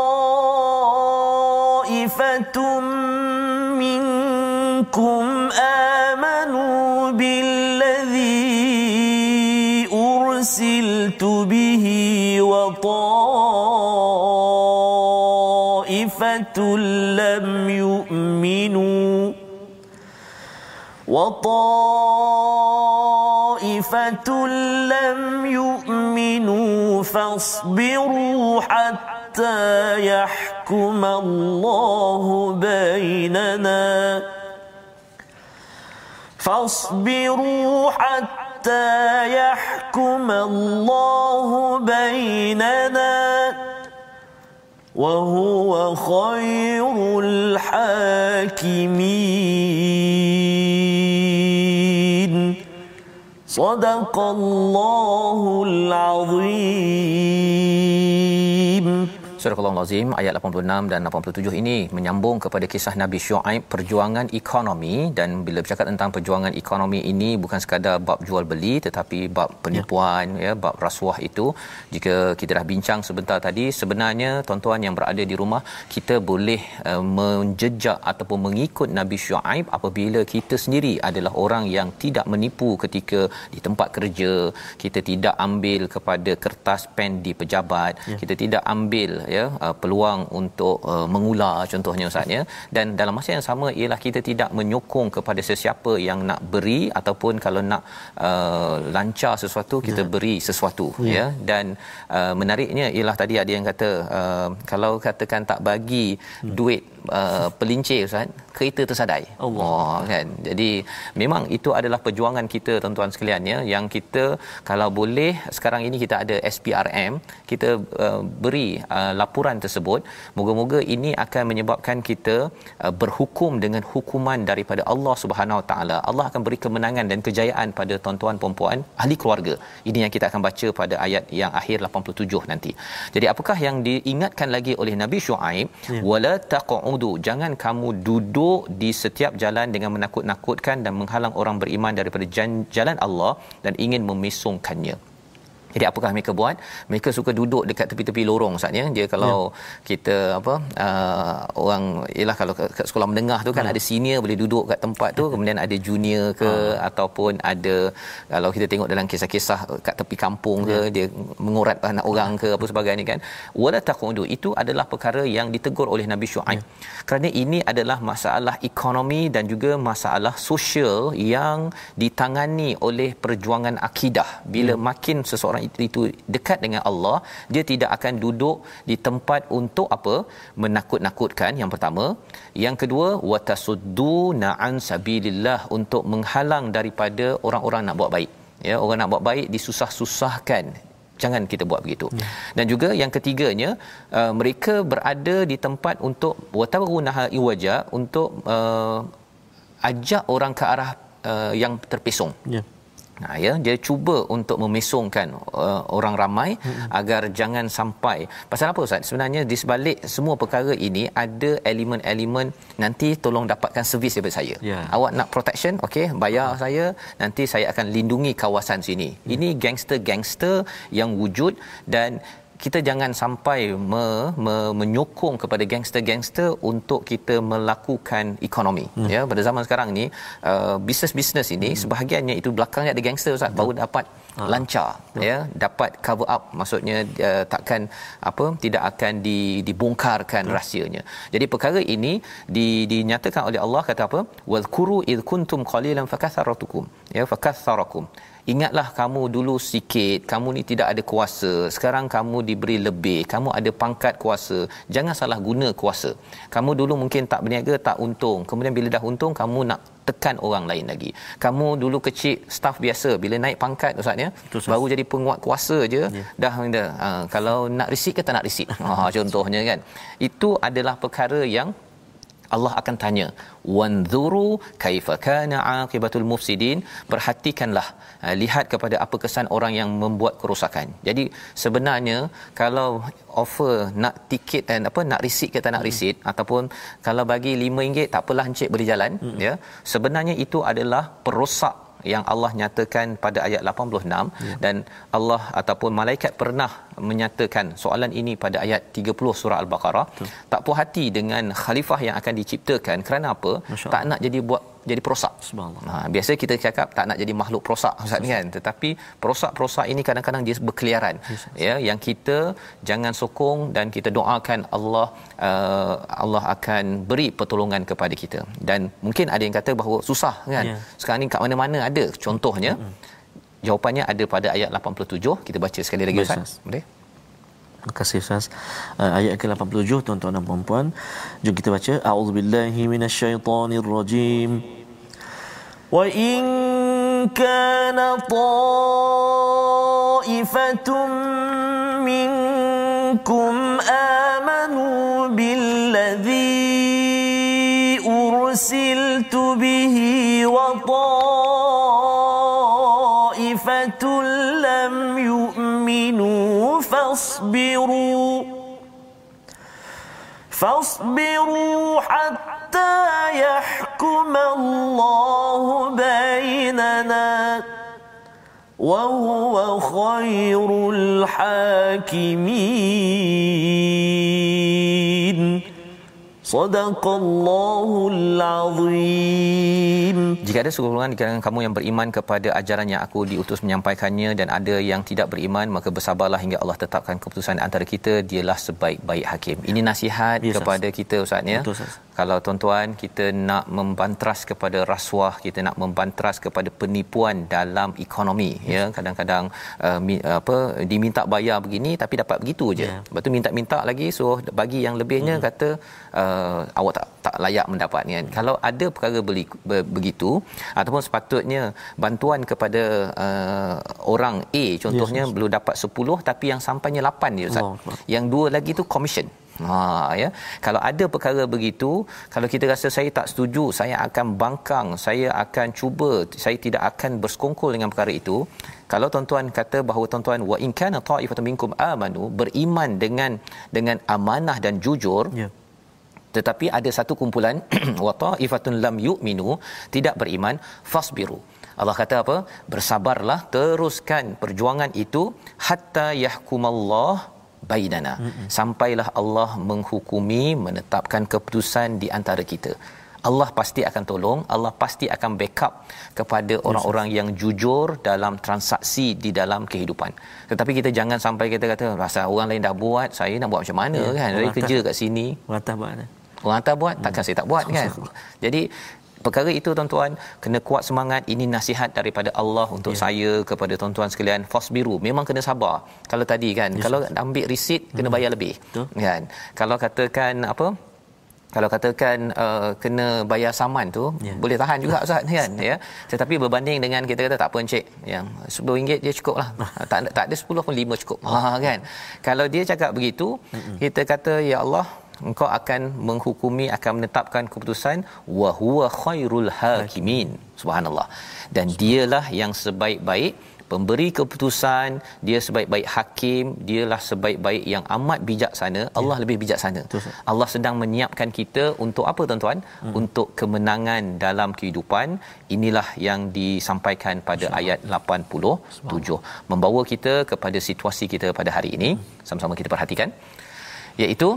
منكم آمنوا بالذي أرسلت به وطائفة لم يؤمنوا وطائفة لم يؤمنوا فاصبروا حتى يحكم الله بيننا فاصبروا حتى يحكم الله بيننا وهو خير الحاكمين صدق الله العظيم Surah Al-Azim ayat 86 dan 87 ini menyambung kepada kisah Nabi Syuaib perjuangan ekonomi. Dan bila bercakap tentang perjuangan ekonomi ini bukan sekadar bab jual beli tetapi bab penipuan ya, ya bab rasuah itu. Jika kita dah bincang sebentar tadi sebenarnya tuan-tuan yang berada di rumah kita boleh uh, menjejak ataupun mengikut Nabi Syuaib apabila kita sendiri adalah orang yang tidak menipu ketika di tempat kerja. Kita tidak ambil kepada kertas pen di pejabat. Ya. kita tidak ambil ya uh, peluang untuk uh, mengular contohnya ustaz ya dan dalam masa yang sama ialah kita tidak menyokong kepada sesiapa yang nak beri ataupun kalau nak uh, lancar sesuatu kita ya. beri sesuatu ya, ya? dan uh, menariknya ialah tadi ada yang kata uh, kalau katakan tak bagi hmm. duit uh, pelincir ustaz. Kereta tersadai. Allah. Oh, kan? Jadi memang itu adalah perjuangan kita tuan-tuan sekalian ya yang kita kalau boleh sekarang ini kita ada SPRM kita uh, beri uh, laporan tersebut. Moga-moga ini akan menyebabkan kita uh, berhukum dengan hukuman daripada Allah Subhanahu Wa Taala. Allah akan beri kemenangan dan kejayaan pada tuan-tuan puan-puan ahli keluarga. Ini yang kita akan baca pada ayat yang akhir 87 nanti. Jadi apakah yang diingatkan lagi oleh Nabi Shu'aib? Ya. wala taq'ud taqudu jangan kamu duduk di setiap jalan dengan menakut-nakutkan dan menghalang orang beriman daripada jalan Allah dan ingin memesongkannya jadi apakah mereka buat? Mereka suka duduk dekat tepi-tepi lorong saatnya. Dia kalau ya. kita apa uh, orang ialah kalau kat sekolah menengah tu kan ya. ada senior boleh duduk kat tempat tu kemudian ada junior ke ha. ataupun ada kalau kita tengok dalam kisah-kisah kat tepi kampung ke ya. dia mengurat anak orang ke apa sebagainya kan. Wala taqudu itu adalah perkara yang ditegur oleh Nabi Syuaib. Ya. Kerana ini adalah masalah ekonomi dan juga masalah sosial yang ditangani oleh perjuangan akidah. Bila ya. makin seseorang orang itu dekat dengan Allah dia tidak akan duduk di tempat untuk apa menakut-nakutkan yang pertama yang kedua watasuddu na'an sabilillah untuk menghalang daripada orang-orang nak buat baik ya orang nak buat baik disusah-susahkan jangan kita buat begitu. Ya. Dan juga yang ketiganya uh, mereka berada di tempat untuk watarunaha iwaja untuk uh, ajak orang ke arah uh, yang terpesong. Ya. Nah ya dia cuba untuk memesongkan uh, orang ramai hmm. agar jangan sampai pasal apa ustaz sebenarnya di sebalik semua perkara ini ada elemen-elemen nanti tolong dapatkan servis daripada saya yeah. awak nak protection okey bayar hmm. saya nanti saya akan lindungi kawasan sini hmm. ini gangster-gangster yang wujud dan kita jangan sampai me, me, menyokong kepada gangster-gangster untuk kita melakukan ekonomi hmm. ya pada zaman sekarang ni uh, bisnes-bisnes ini hmm. sebahagiannya itu belakangnya ada gangster ustaz baru dapat ha. lancar ha. ya dapat cover up maksudnya uh, takkan apa tidak akan di, dibongkarkan ha. rahsianya jadi perkara ini di, dinyatakan oleh Allah kata apa wazkuru id kuntum qalilan fakatharakum ya fakatharakum ingatlah kamu dulu sikit kamu ni tidak ada kuasa. Sekarang kamu diberi lebih kamu ada pangkat kuasa. Jangan salah guna kuasa. Kamu dulu mungkin tak berniaga tak untung. Kemudian bila dah untung kamu nak tekan orang lain lagi. Kamu dulu kecil staff biasa. Bila naik pangkat ustaz ya baru jadi penguat kuasa je yeah. dah dah uh, kalau nak resit ke tak nak resit ha contohnya kan. Itu adalah perkara yang Allah akan tanya wanzuru kaifa kana aqibatul mufsidin perhatikanlah uh, lihat kepada apa kesan orang yang membuat kerosakan jadi sebenarnya kalau offer nak tiket dan apa nak receipt ke tak nak receipt hmm. ataupun kalau bagi RM5 tak apalah encik boleh jalan hmm. ya sebenarnya itu adalah perosak yang Allah nyatakan pada ayat 86 ya. dan Allah ataupun malaikat pernah menyatakan soalan ini pada ayat 30 surah al-baqarah Betul. tak puas hati dengan khalifah yang akan diciptakan kerana apa tak nak jadi buat jadi perosak. Subhanallah. Ha, biasa kita cakap tak nak jadi makhluk perosak Ustaz kan tetapi perosak-perosak ini kadang-kadang dia berkeliaran yes, ya yang kita jangan sokong dan kita doakan Allah uh, Allah akan beri pertolongan kepada kita dan mungkin ada yang kata bahawa susah kan yeah. sekarang ni kat mana-mana ada contohnya mm-hmm. Jawapannya ada pada ayat 87 kita baca sekali lagi Ustaz boleh Terima kasih Ustaz. Uh, ayat ke-87 tuan-tuan dan puan-puan. Jom kita baca. A'udzubillahi minasyaitonirrajim. Wa in kana ta'ifatum minkum amanu billadhi ursiltu bihi wa ta'ifatul yu'minu فاصبروا. فاصبروا حتى يحكم الله بيننا وهو خير الحاكمين. Sadaqallahul azim. Jika ada sekumpulan di kalangan kamu yang beriman kepada ajaran yang aku diutus menyampaikannya dan ada yang tidak beriman, maka bersabarlah hingga Allah tetapkan keputusan antara kita, dialah sebaik-baik hakim. Ini nasihat yes, kepada sas. kita Ustaz ya. Betul, sas. Kalau tuan-tuan kita nak membantras kepada rasuah, kita nak membantras kepada penipuan dalam ekonomi, ya. yes. ya kadang-kadang uh, mi, eh, apa diminta bayar begini tapi dapat begitu je. Yeah. Lepas tu minta-minta lagi so bagi yang lebihnya hmm. kata uh, awak tak tak layak mendapat kan. Hmm. Kalau ada perkara beli, be, begitu ataupun sepatutnya bantuan kepada uh, orang A contohnya yes, yes. belum dapat 10 tapi yang sampainya 8 je Ustaz. Oh, yang dua lagi tu commission. Ha ya. Kalau ada perkara begitu, kalau kita rasa saya tak setuju, saya akan bangkang, saya akan cuba, saya tidak akan bersekongkol dengan perkara itu. Kalau tuan-tuan kata bahawa tuan-tuan wa in kana ta'ifatan minkum amanu beriman dengan dengan amanah dan jujur, yeah tetapi ada satu kumpulan wa ta'ifatun lam yu'minu tidak beriman fasbiru. Allah kata apa? Bersabarlah teruskan perjuangan itu hatta yahkumallah bainana. Mm-hmm. sampailah Allah menghukumi menetapkan keputusan di antara kita. Allah pasti akan tolong Allah pasti akan backup kepada orang-orang yang jujur dalam transaksi di dalam kehidupan. Tetapi kita jangan sampai kita kata rasa orang lain dah buat saya nak buat macam mana ya, kan? Saya kerja kat sini. Watah buat orang hantar buat takkan saya tak buat kan? Jadi perkara itu tuan-tuan kena kuat semangat. Ini nasihat daripada Allah untuk ya. saya kepada tuan-tuan sekalian. Fasbiru memang kena sabar. Kalau tadi kan yes. kalau ambil receipt kena hmm. bayar lebih Betul. kan? Kalau katakan apa? Kalau katakan uh, kena bayar saman tu yeah. boleh tahan juga ustaz kan? Ya? Tetapi berbanding dengan kita kata tak apa encik. Yang RM10 dia cukup lah. Tak tak ada 10 pun 5 cukup. Ha kan? Kalau dia cakap begitu mm-hmm. kita kata ya Allah engkau akan menghukumi akan menetapkan keputusan wa huwa khairul hakimin. Subhanallah. Dan dialah yang sebaik-baik pemberi keputusan dia sebaik-baik hakim dialah sebaik-baik yang amat bijaksana Allah ya. lebih bijaksana. Betul. Allah sedang menyiapkan kita untuk apa tuan-tuan? Hmm. untuk kemenangan dalam kehidupan. Inilah yang disampaikan pada ayat 87 membawa kita kepada situasi kita pada hari ini. Hmm. sama-sama kita perhatikan. Iaitu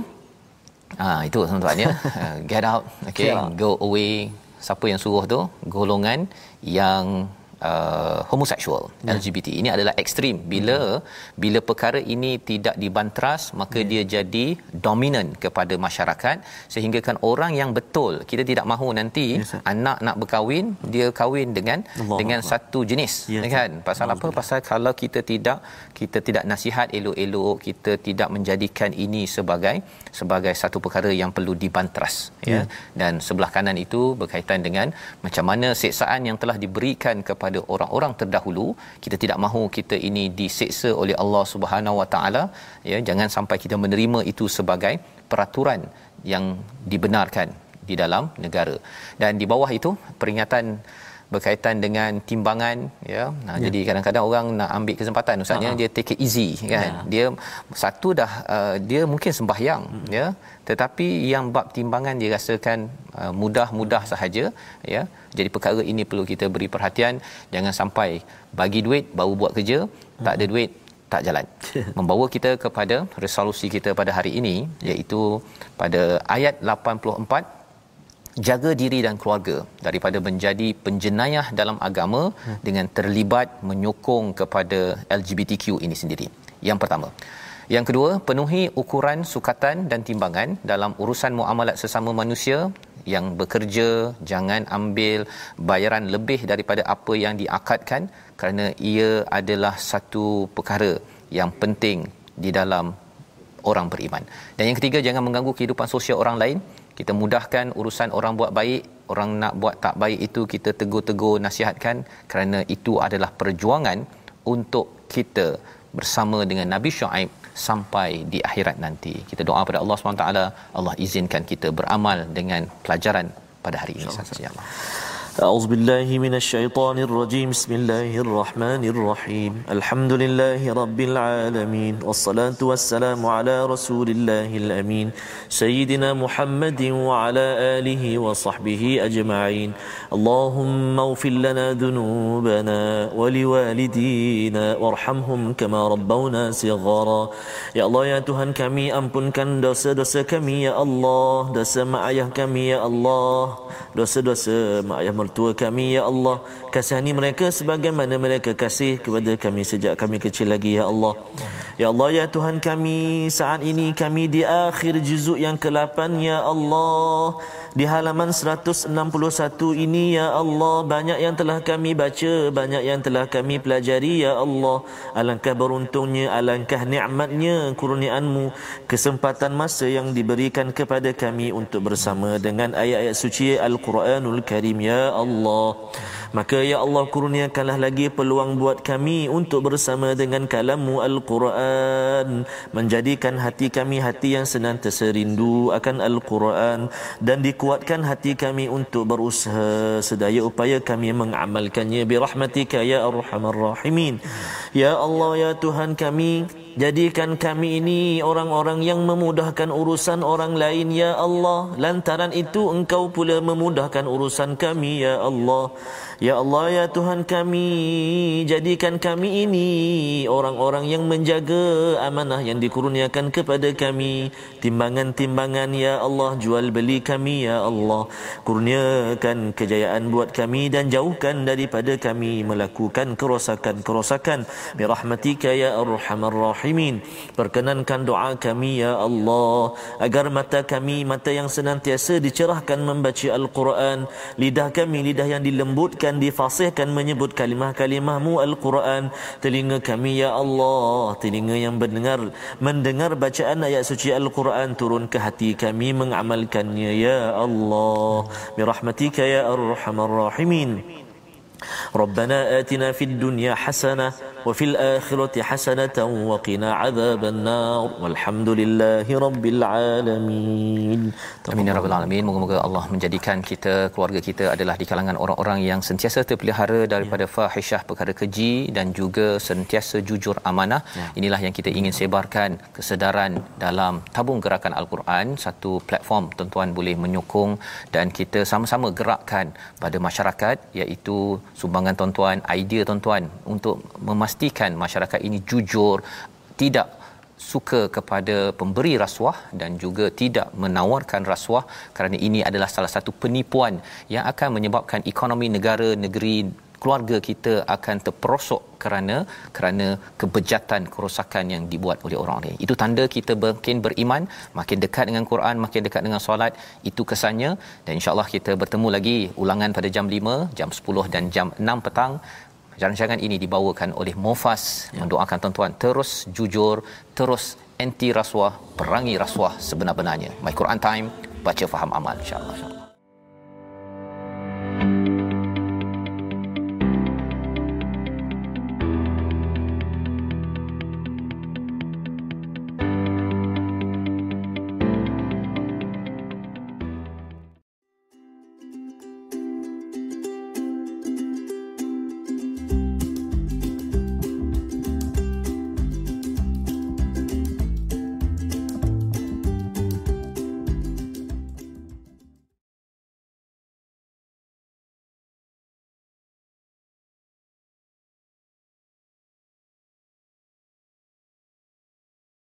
ah itu tuan-tuan ya. Get out. Okay go away. Siapa yang suruh tu? Golongan yang uh, homoseksual yeah. LGBT ini adalah ekstrim bila hmm. bila perkara ini tidak dibantras maka yeah. dia jadi dominan kepada masyarakat sehingga kan orang yang betul kita tidak mahu nanti yes, anak nak berkahwin dia kahwin dengan Allah dengan Allah. satu jenis yes, kan pasal Allah apa pasal kalau kita tidak kita tidak nasihat elok-elok kita tidak menjadikan ini sebagai sebagai satu perkara yang perlu dibantras yeah. ya dan sebelah kanan itu berkaitan dengan macam mana seksaan yang telah diberikan kepada kepada orang-orang terdahulu. Kita tidak mahu kita ini diseksa oleh Allah Subhanahu Wa Taala. Ya jangan sampai kita menerima itu sebagai peraturan yang dibenarkan di dalam negara. Dan di bawah itu peringatan berkaitan dengan timbangan ya. Nah ya. jadi kadang-kadang orang nak ambil kesempatan ustaznya dia take it easy kan. Ya. dia satu dah uh, dia mungkin sembahyang hmm. ya tetapi yang bab timbangan dia rasakan uh, mudah-mudah sahaja ya jadi perkara ini perlu kita beri perhatian jangan sampai bagi duit baru buat kerja hmm. tak ada duit tak jalan membawa kita kepada resolusi kita pada hari ini iaitu pada ayat 84 jaga diri dan keluarga daripada menjadi penjenayah dalam agama hmm. dengan terlibat menyokong kepada LGBTQ ini sendiri. Yang pertama. Yang kedua, penuhi ukuran sukatan dan timbangan dalam urusan muamalat sesama manusia yang bekerja jangan ambil bayaran lebih daripada apa yang diakadkan kerana ia adalah satu perkara yang penting di dalam orang beriman. Dan yang ketiga jangan mengganggu kehidupan sosial orang lain kita mudahkan urusan orang buat baik orang nak buat tak baik itu kita tegur-tegur nasihatkan kerana itu adalah perjuangan untuk kita bersama dengan Nabi Shu'aib sampai di akhirat nanti. Kita doa pada Allah SWT, Allah izinkan kita beramal dengan pelajaran pada hari ini. InsyaAllah. أعوذ بالله من الشيطان الرجيم. بسم الله الرحمن الرحيم. الحمد لله رب العالمين والصلاة والسلام على رسول الله الأمين سيدنا محمد وعلى آله وصحبه أجمعين. اللهم اغفر لنا ذنوبنا ولوالدينا وارحمهم كما ربونا صغارا. يا الله يا Tuhan kami ampunkan dosa-dosa kami ya Allah dosa mak ayah kami ya Allah dosa-dosa ayah mertua kami ya Allah. Kasihani mereka sebagaimana mereka kasih kepada kami sejak kami kecil lagi ya Allah. Ya Allah ya Tuhan kami saat ini kami di akhir juzuk yang ke-8 ya Allah di halaman 161 ini ya Allah banyak yang telah kami baca banyak yang telah kami pelajari ya Allah. Alangkah beruntungnya alangkah nikmatnya kurniaanmu kesempatan masa yang diberikan kepada kami untuk bersama dengan ayat-ayat suci Al-Quranul Karim ya Allah. Maka ya Allah kurniakanlah lagi peluang buat kami untuk bersama dengan kalammu Al-Quran. Menjadikan hati kami hati yang senantiasa rindu akan Al-Quran. Dan dikuatkan hati kami untuk berusaha sedaya upaya kami mengamalkannya. Bi rahmatika ya arhamar rahimin. Ya Allah ya Tuhan kami jadikan kami ini orang-orang yang memudahkan urusan orang lain ya Allah. Lantaran itu engkau pula memudahkan urusan kami ya Allah. Ya Allah ya Tuhan kami jadikan kami ini orang-orang yang menjaga amanah yang dikurniakan kepada kami. Timbangan-timbangan ya Allah jual beli kami ya Allah. Kurniakan kejayaan buat kami dan jauhkan daripada kami. Melakukan kerosakan-kerosakan. Bi rahmatika ya arhamar rahimin perkenankan doa kami ya Allah agar mata kami mata yang senantiasa dicerahkan membaca al-Quran lidah kami lidah yang dilembutkan dan difasihkan menyebut kalimah-kalimahmu Al-Quran telinga kami ya Allah telinga yang mendengar mendengar bacaan ayat suci Al-Quran turun ke hati kami mengamalkannya ya Allah birahmatika ya arhamar rahimin ربنا آتنا في الدنيا حسنة وفي الآخرة حسنة وقنا عذاب النار والحمد لله رب العالمين Amin ya rabbal alamin. Moga-moga Allah menjadikan kita keluarga kita adalah di kalangan orang-orang yang sentiasa terpelihara daripada ya. fahisyah perkara keji dan juga sentiasa jujur amanah. Ya. Inilah yang kita ingin sebarkan kesedaran dalam tabung gerakan Al-Quran, satu platform tuan-tuan boleh menyokong dan kita sama-sama gerakkan pada masyarakat iaitu sumbangan tuan-tuan, idea tuan-tuan untuk memastikan masyarakat ini jujur, tidak suka kepada pemberi rasuah dan juga tidak menawarkan rasuah kerana ini adalah salah satu penipuan yang akan menyebabkan ekonomi negara negeri keluarga kita akan terperosok kerana kerana kebejatan kerosakan yang dibuat oleh orang lain. Itu tanda kita makin beriman, makin dekat dengan Quran, makin dekat dengan solat. Itu kesannya dan insya-Allah kita bertemu lagi ulangan pada jam 5, jam 10 dan jam 6 petang. Rancangan ini dibawakan oleh Mofas ya. mendoakan tuan-tuan terus jujur, terus anti rasuah, perangi rasuah sebenar-benarnya. My Quran Time, baca faham amal insya-Allah. Insya